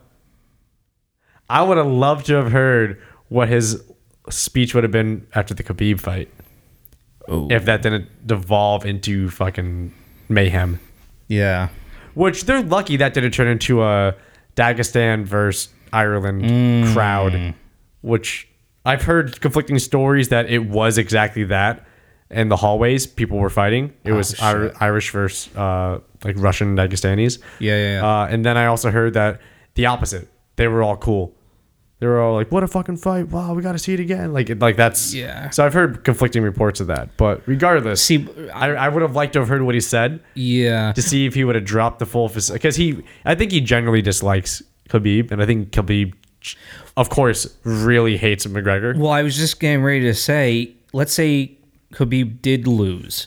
I would have loved to have heard what his speech would have been after the Khabib fight Ooh. if that didn't devolve into fucking mayhem. Yeah. Which they're lucky that didn't turn into a Dagestan versus Ireland Mm. crowd. Which I've heard conflicting stories that it was exactly that. In the hallways, people were fighting. It was Oh, shit. Ir- Irish versus uh, like Russian Dagestanis. Yeah, yeah, yeah. Uh, and then I also heard that the opposite. They were all cool. They were all like, "What a fucking fight! Wow, we got to see it again!" Like, it- like that's Yeah. So I've heard conflicting reports of that, but regardless, See, I, I would have liked to have heard what he said yeah. to see if he would have dropped the full because he I think he generally dislikes Khabib and I think Khabib of course really hates McGregor. Well, I was just getting ready to say, let's say Khabib did lose,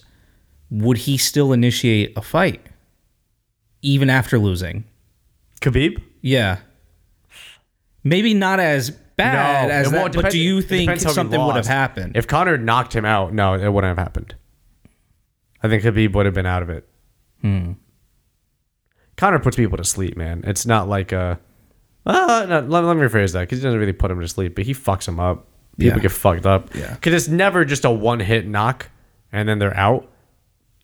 would he still initiate a fight even after losing? Khabib? Yeah. Maybe not as bad as it- that, it but do you think depends something would have happened? If Conor knocked him out, no, it wouldn't have happened. I think Khabib would have been out of it. Hmm. Conor puts people to sleep, man. It's not like a. Uh, no, let, let me rephrase that because he doesn't really put him to sleep, but he fucks him up. People Yeah. get fucked up. Yeah. Because it's never just a one hit knock and then they're out.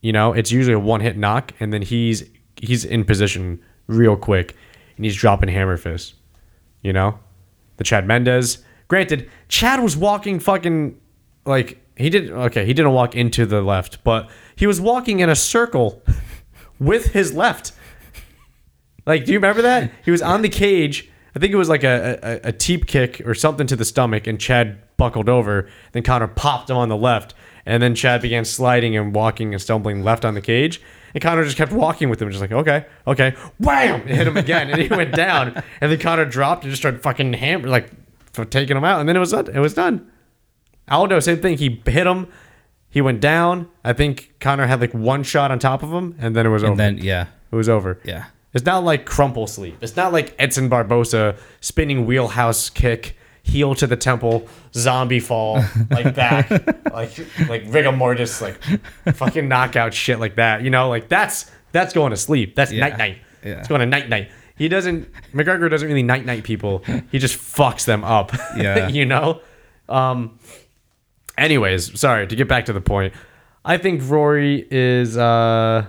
You know, it's usually a one hit knock and then he's he's in position real quick and he's dropping hammer fists. You know, the Chad Mendes. Granted, Chad was walking fucking like he did. Okay, he didn't walk into the left, but he was walking in a circle with his left. Like, do you remember that? He was on the cage. I think it was like a, a, a teep kick or something to the stomach, and Chad buckled over. Then Conor popped him on the left, and then Chad began sliding and walking and stumbling left on the cage. And Conor just kept walking with him, just like, okay, okay, wham! It hit him again, and he went down. And then Conor dropped and just started fucking hammer, like taking him out, and then it was done. It was done. Aldo, same thing. He hit him. He went down. I think Conor had like one shot on top of him, and then it was over. and then, yeah. it was over. Yeah. It's not like crumple sleep. It's not like Edson Barboza spinning wheelhouse kick, heel to the temple, zombie fall, like back, like like rigor mortis, like fucking knockout shit like that. You know, like that's that's going to sleep. That's Yeah. night night. Yeah. It's going to night night. He doesn't. McGregor doesn't really night night people. He just fucks them up. Yeah. you know. Um. Anyways, sorry to get back to the point. I think Rory is. uh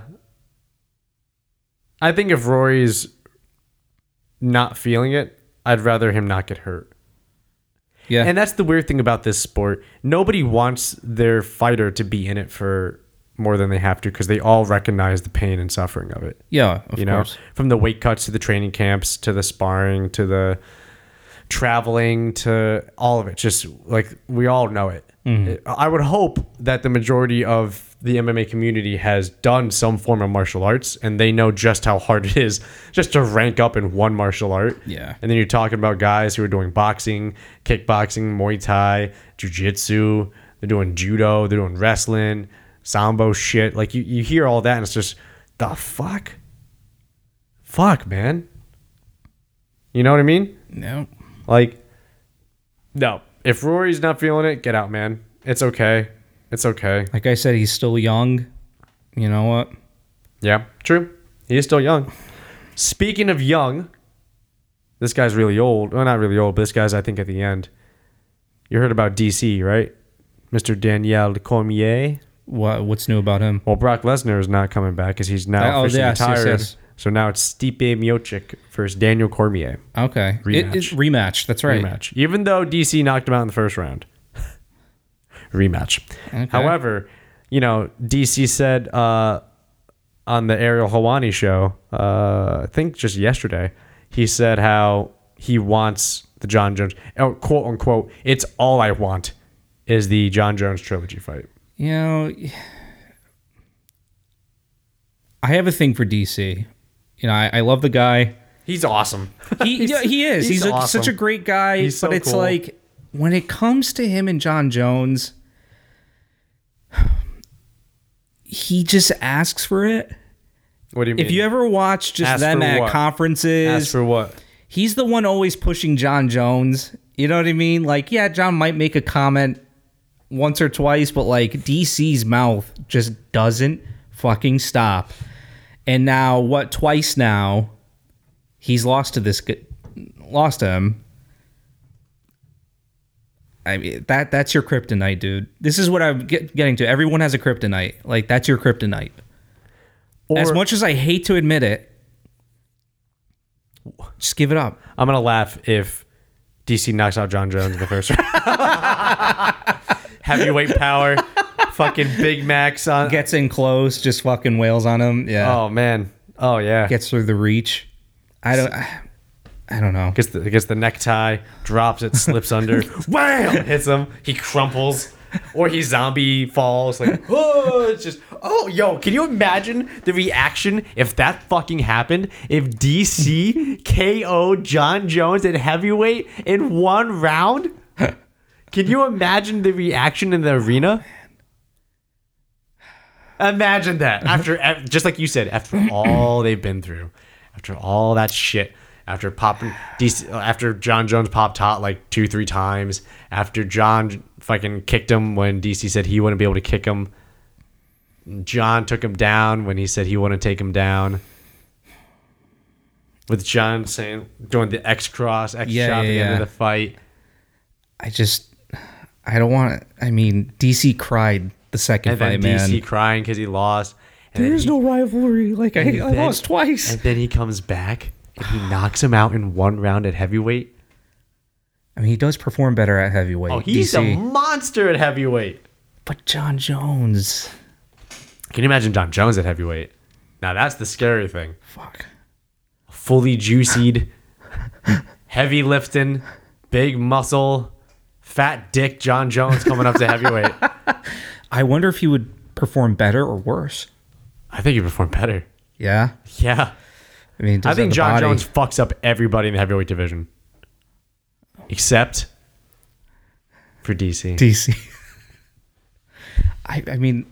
I think if Rory's not feeling it, I'd rather him not get hurt. Yeah. And that's the weird thing about this sport. Nobody wants their fighter to be in it for more than they have to because they all recognize the pain and suffering of it. yeah, of you know, from the weight cuts to the training camps to the sparring to the traveling to all of it. Just like we all know it. Mm-hmm. I would hope that the majority of the MMA community has done some form of martial arts and they know just how hard it is just to rank up in one martial art. Yeah. And then you're talking about guys who are doing boxing, kickboxing, Muay Thai, Jiu-Jitsu, they're doing judo, they're doing wrestling, sambo shit. Like you, you hear all that and it's just the fuck? Fuck, man. You know what I mean? No. Like, no. If Rory's not feeling it, get out, man. It's okay. It's okay. Like I said, he's still young. You know what? Yeah, true. He is still young. Speaking of young, this guy's really old. Well, not really old, but this guy's, I think, at the end. You heard about DC, right? Mr. Daniel Cormier. What what's new about him? Well, Brock Lesnar is not coming back because he's now Oh, officially yes, yes, retired. yes. So now it's Stipe Miocic versus Daniel Cormier. Okay. It- Rematch. rematch. That's right. rematch. Even though DC knocked him out in the first round. rematch. Okay. However, you know, DC said uh, on the Ariel Helwani show, uh, I think just yesterday, he said how he wants the Jon Jones, oh, quote unquote, it's all I want is the Jon Jones trilogy fight. You know, I have a thing for DC. You know, I, I love the guy. He's awesome. He yeah, he is. He's, he's a, awesome. such a great guy. He's so but it's cool. like when it comes to him and Jon Jones, he just asks for it. What do you mean? If you ever watch just Ask them at what? conferences, Ask for what? he's the one always pushing Jon Jones. You know what I mean? Like, yeah, Jon might make a comment once or twice, but like DC's mouth just doesn't fucking stop. And now, what? Twice now, he's lost to this. Lost to him. I mean that that's your kryptonite, dude. This is what I'm get, getting to. Everyone has a kryptonite. Like that's your kryptonite. Or, as much as I hate to admit it, just give it up. I'm gonna laugh if DC knocks out Jon Jones in the first round. Heavyweight power, fucking Big Macs on. Gets in close, just fucking wails on him. Yeah. oh man. Oh yeah. Gets through the reach. I don't. I don't know. Gets the gets the necktie, drops it, slips under, wham, hits him. He crumples, or he zombie falls. Like, oh, it's just, oh, yo, can you imagine the reaction if that fucking happened? If DC KO Jon Jones at heavyweight in one round? Can you imagine the reaction in the arena? Imagine that after, just like you said, after all they've been through, after all that shit, after popping, DC, after Jon Jones popped hot like two, three times, after Jon fucking kicked him when DC said he wouldn't be able to kick him, Jon took him down when he said he wouldn't take him down. With Jon saying, doing the X cross, X Yeah, shot at yeah, the end of the fight. I just, I don't want. I mean, DC cried the second And then fight, man. Crying because he lost. And There's he- no rivalry. Like I, I lost twice. And then he comes back and he knocks him out in one round at heavyweight. I mean, he does perform better at heavyweight. Oh, he's DC. a monster at heavyweight. but Jon Jones. Can you imagine Jon Jones at heavyweight? Now that's the scary thing. Fuck. Fully juicied, heavy lifting, big muscle, fat dick Jon Jones coming up to heavyweight. I wonder if he would perform better or worse. I think he performed better. Yeah. Yeah. I mean, I think Jon body- Jones fucks up everybody in the heavyweight division. Except for DC. DC. I, I mean,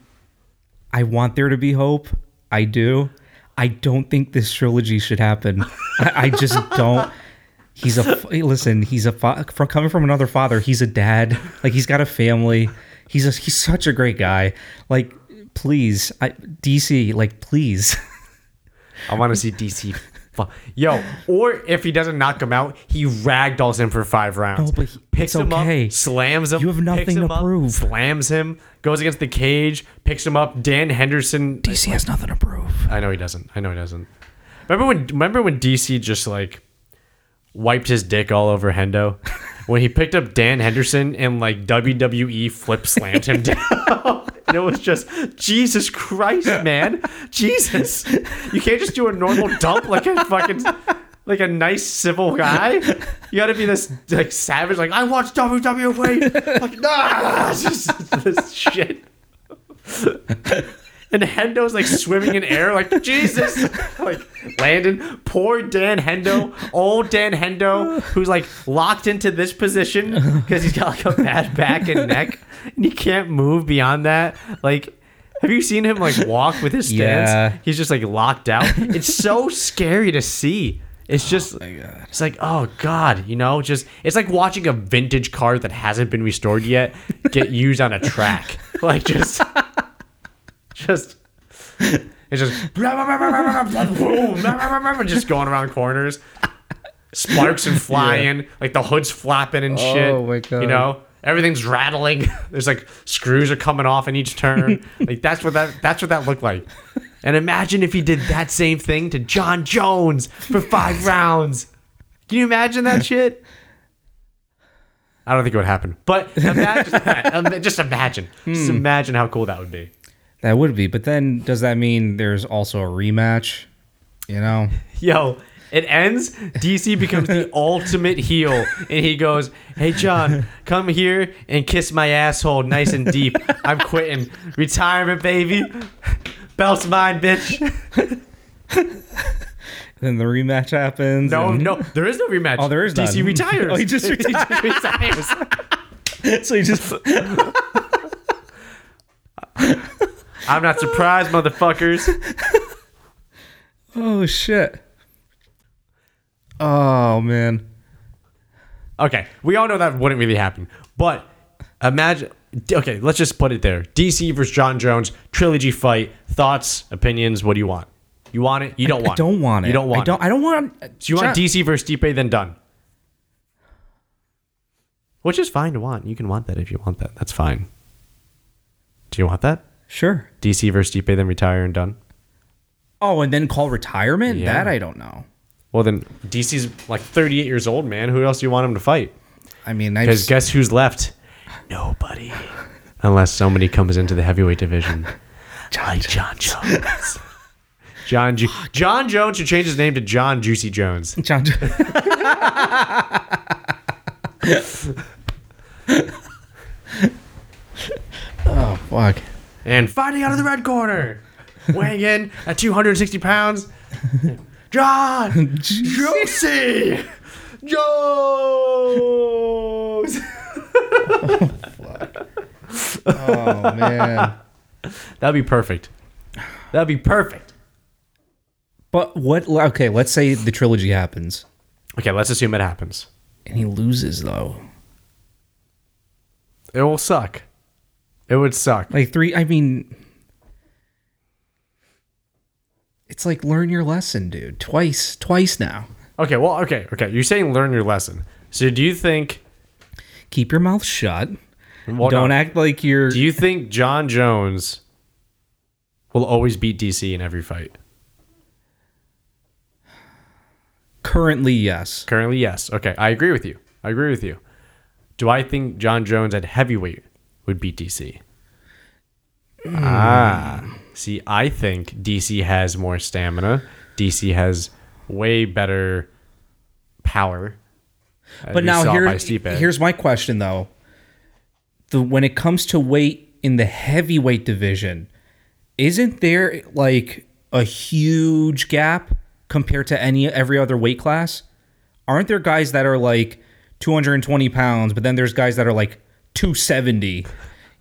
I want there to be hope. I do. I don't think this trilogy should happen. I, I just don't. He's a listen. He's a fa- from coming from another father. He's a dad. Like he's got a family. He's a he's such a great guy. Like please, I, DC. Like please. I want to see DC. Yo, or if he doesn't knock him out, he ragdolls him for five rounds. No, but he- picks him okay. up, slams him. You have nothing to up, prove. Slams him, goes against the cage, picks him up. Dan Henderson. DC has nothing to prove. I know he doesn't. I know he doesn't. Remember when? Remember when DC just like wiped his dick all over Hendo when he picked up Dan Henderson and like WWE flip slammed him down. and it was just Jesus Christ, man, Jesus! You can't just do a normal dump like a fucking like a nice civil guy. You got to be this like savage, like I watch WWE. like nah, just this shit. And Hendo's like swimming in air, like Jesus, like landing. Poor Dan Hendo, old Dan Hendo, who's like locked into this position because he's got like a bad back and neck, and he can't move beyond that. Like, have you seen him like walk with his stance? Yeah. He's just like locked out. It's so scary to see. It's oh just, it's like, oh god, you know, just it's like watching a vintage car that hasn't been restored yet get used on a track. Like just just it's just boom, just going around corners. Sparks and flying, like the hood's flapping and shit. Oh my God. You know, everything's rattling. There's like screws are coming off in each turn. like that's what that that's what that looked like. And imagine if he did that same thing to Jon Jones for five rounds. Can you imagine that shit? I don't think it would happen, but imagine that. Um, Just imagine. Just imagine how cool that would be. That would be. But then, does that mean there's also a rematch? You know. Yo, it ends. DC becomes the ultimate heel, and he goes, "Hey, Jon, come here and kiss my asshole, nice and deep. I'm quitting. Retirement, baby. Belt's mine, bitch." Then the rematch happens. No, and- no, there is no rematch. Oh, there is DC none. retires. Oh, he just retires. So he just. I'm not surprised, motherfuckers. Oh shit. Oh man. Okay, we all know that wouldn't really happen, but imagine. Okay, let's just put it there. DC versus Jon Jones trilogy fight. Thoughts, opinions. What do you want? You want it? You don't I want. don't want it. You don't want. I don't. It. I don't want. So you want DC versus Stipe, then done. Which is fine to want. You can want that if you want that. That's fine. Do you want that? Sure. DC versus Stipe, then retire and done. Oh, and then call retirement? Yeah. That I don't know. Well, then DC's like 38 years old, man. Who else do you want him to fight? I mean, I Because just, guess who's left? Nobody. Unless somebody comes into the heavyweight division. Like Jon Jones. Jon Ju- Jon Jones should change his name to Jon Juicy Jones. Jon. oh fuck. And fighting out of the red corner, weighing in at 260 pounds, Jon Juicy Jones. Oh, oh man. That'd be perfect. That'd be perfect. But what? Okay, let's say the trilogy happens Okay, let's assume it happens. and he loses though. It will suck. It would suck. Like three. I mean, it's like learn your lesson, dude. Twice, twice now. Okay, well, okay, okay. You're saying learn your lesson. So do you think? Keep your mouth shut. Well, Don't no. act like you're. Do you think Jon Jones will always beat DC in every fight? currently, yes. Currently, yes. Okay, I agree with you. I agree with you. Do I think Jon Jones at heavyweight would beat DC? Ah, see, I think DC has more stamina. DC has way better power. But now here, here's my question though. The when it comes to weight in the heavyweight division, isn't there like a huge gap compared to any every other weight class? Aren't there guys that are like 220 pounds, but then there's guys that are like 270?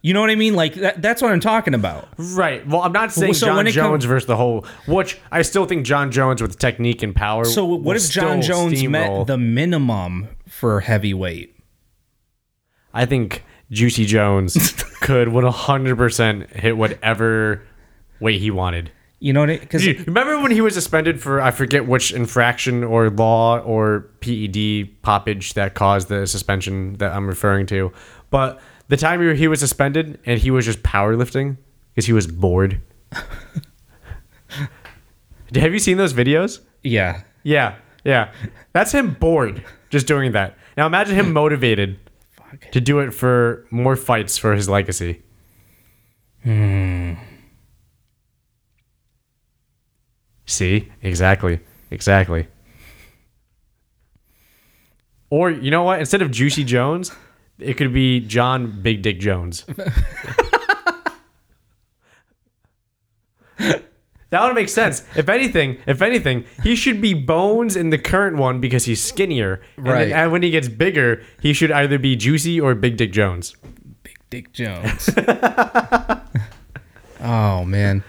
You know what I mean? Like that, that's what I'm talking about. Right. Well, I'm not saying so Jon it com- Jones versus the whole. Which I still think Jon Jones with technique and power. So what if Jon Jones met the minimum for heavyweight? I think Juicy Jones could 100% hit whatever weight he wanted. You know what? I mean? Because remember when he was suspended for I forget which infraction or law or PED poppage that caused the suspension that I'm referring to, but the time he he was suspended and he was just powerlifting because he was bored. Have you seen those videos? yeah, Yeah, yeah. That's him bored just doing that. Now imagine him motivated Fuck. to do it for more fights for his legacy. Hmm. See? Exactly. Exactly. Or you know what? Instead of Juicy Jones, it could be Jon Big Dick Jones. That would make sense. If anything, if anything, he should be Bones in the current one because he's skinnier. And, then- Right. and when he gets bigger, he should either be Juicy or Big Dick Jones. Big Dick Jones. oh man.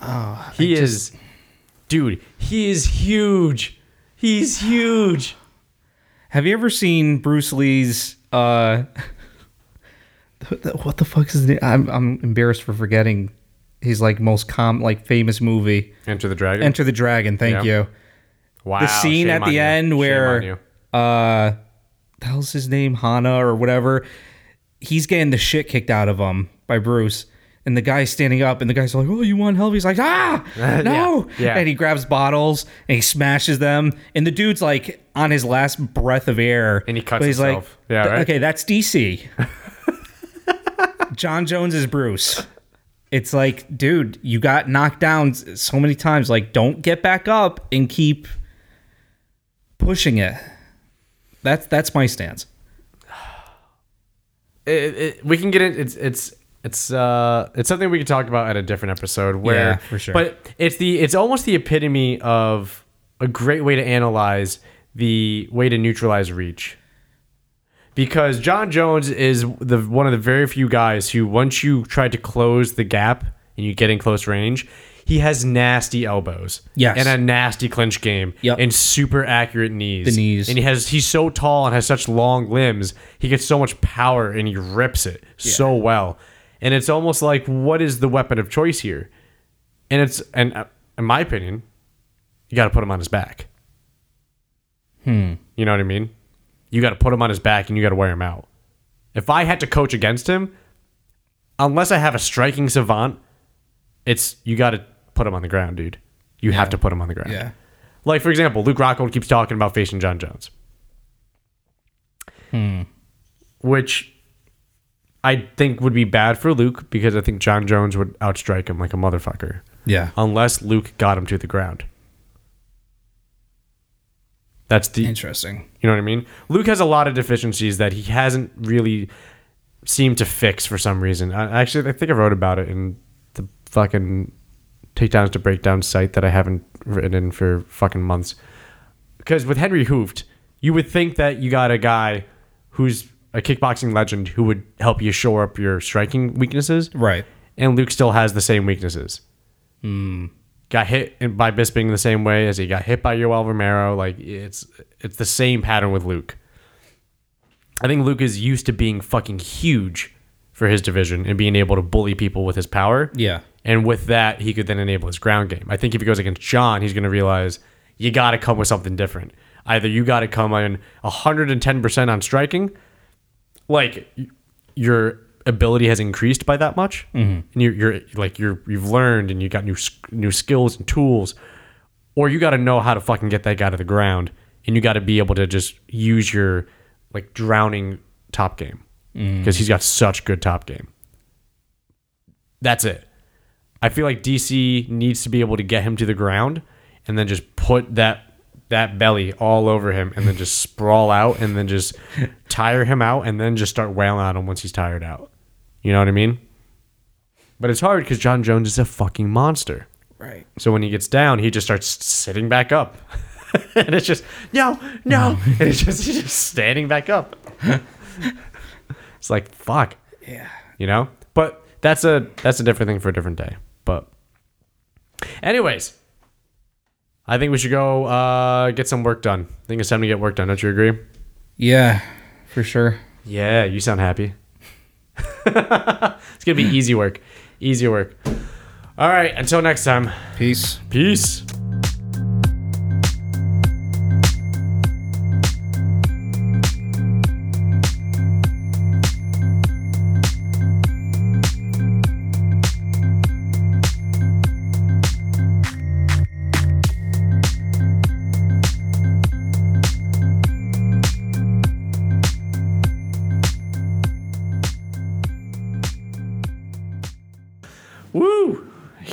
Oh, He is, dude. He is huge. He's huge. Have you ever seen Bruce Lee's uh what the fuck is his name? I'm I'm embarrassed for forgetting his like most com like famous movie. Enter the Dragon. Enter the Dragon, thank Yeah. you. wow. The scene shame at the you. end Shame where uh the hell's his name? Hana or whatever. He's getting the shit kicked out of him by Bruce. And the guy's standing up, and the guy's like, "Oh, you want help?" He's like, "Ah, no!" yeah. And he grabs bottles and he smashes them. And the dude's like on his last breath of air, And he cuts he's himself. Like, Yeah, right? Okay, that's DC. Jon Jones is Bruce. It's like, dude, you got knocked down so many times. Like, don't get back up and keep pushing it. That's that's my stance. it, it, we can get it. It's it's it's uh it's something we could talk about at a different episode. Where, Yeah, for sure. But it's the it's almost the epitome of a great way to analyze the way to neutralize reach. Because Jon Jones is the one of the very few guys who, once you try to close the gap and you get in close range, he has nasty elbows. Yes. And a nasty clinch game. Yep. And super accurate knees. The knees. And he has he's so tall and has such long limbs. He gets so much power and he rips it so well. And it's almost like what is the weapon of choice here? And it's and uh, in my opinion, you got to put him on his back. Hmm. You know what I mean? You got to put him on his back and you got to wear him out. If I had to coach against him, unless I have a striking savant, it's you got to put him on the ground, dude. You have to put him on the ground. Yeah. Like for example, Luke Rockhold keeps talking about facing Jon Jones. Hmm. Which I think would be bad for Luke because I think Jon Jones would outstrike him like a motherfucker Yeah. unless Luke got him to the ground. That's the Interesting. you know what I mean? Luke has a lot of deficiencies that he hasn't really seemed to fix for some reason. I, actually, I think I wrote about it in the fucking takedowns to breakdown site that I haven't written in for fucking months. Because with Henry Hooft, you would think that you got a guy who's a kickboxing legend who would help you shore up your striking weaknesses, Right. and Luke still has the same weaknesses. Hmm. Got hit by Bisping the same way as he got hit by Yoel Romero. Like it's it's the same pattern with Luke. I think Luke is used to being fucking huge for his division and being able to bully people with his power. Yeah. And with that, he could then enable his ground game. I think if he goes against Jon, he's going to realize you got to come with something different. Either you got to come in 110% on striking, like your ability has increased by that much, mm-hmm. and you're, you're like you're you've learned and you got new new skills and tools, or you got to know how to fucking get that guy to the ground, and you got to be able to just use your like drowning top game mm-hmm. because he's got such good top game. That's it. I feel like DC needs to be able to get him to the ground and then just put that that belly all over him and then just sprawl out and then just tire him out and then just start wailing on him once he's tired out. You know what I mean? But it's hard because Jon Jones is a fucking monster. Right. So when he gets down, he just starts sitting back up. and it's just, no, no. and it's just, he's just standing back up. it's like, fuck Yeah. you know but that's a that's a different thing for a different day but anyways i think we should go uh get some work done. I think it's time to get work done. Don't you agree? Yeah, for sure. yeah you sound happy. It's gonna be easy work. Easy work. All right until next time. Peace. peace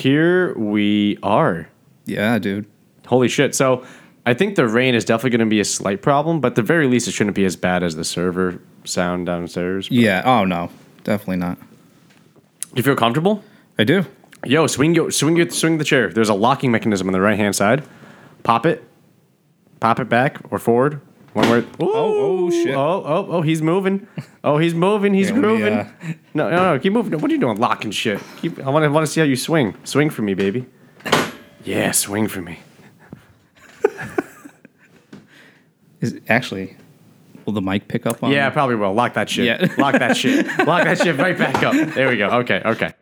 here we are Yeah, dude. Holy shit. So I think the rain is definitely going to be a slight problem, but at the very least, it shouldn't be as bad as the server sound downstairs. Yeah. Oh no, definitely not. You feel comfortable? I do. Yo, swing, yo, swing, your, swing the chair. There's a locking mechanism on the right hand side. Pop it, pop it back or forward. One word. Oh, oh, shit. Oh, oh, oh, he's moving. Oh, he's moving. He's Yeah, let me, grooving. uh, No, no, no. Keep moving. What are you doing? Locking shit. Keep. I want to want to see how you swing. Swing for me, baby. Yeah, swing for me. Is actually, will the mic pick up on? Yeah, probably will. Lock that shit. Yeah. Lock that shit. Lock that shit right back up. There we go. Okay, okay.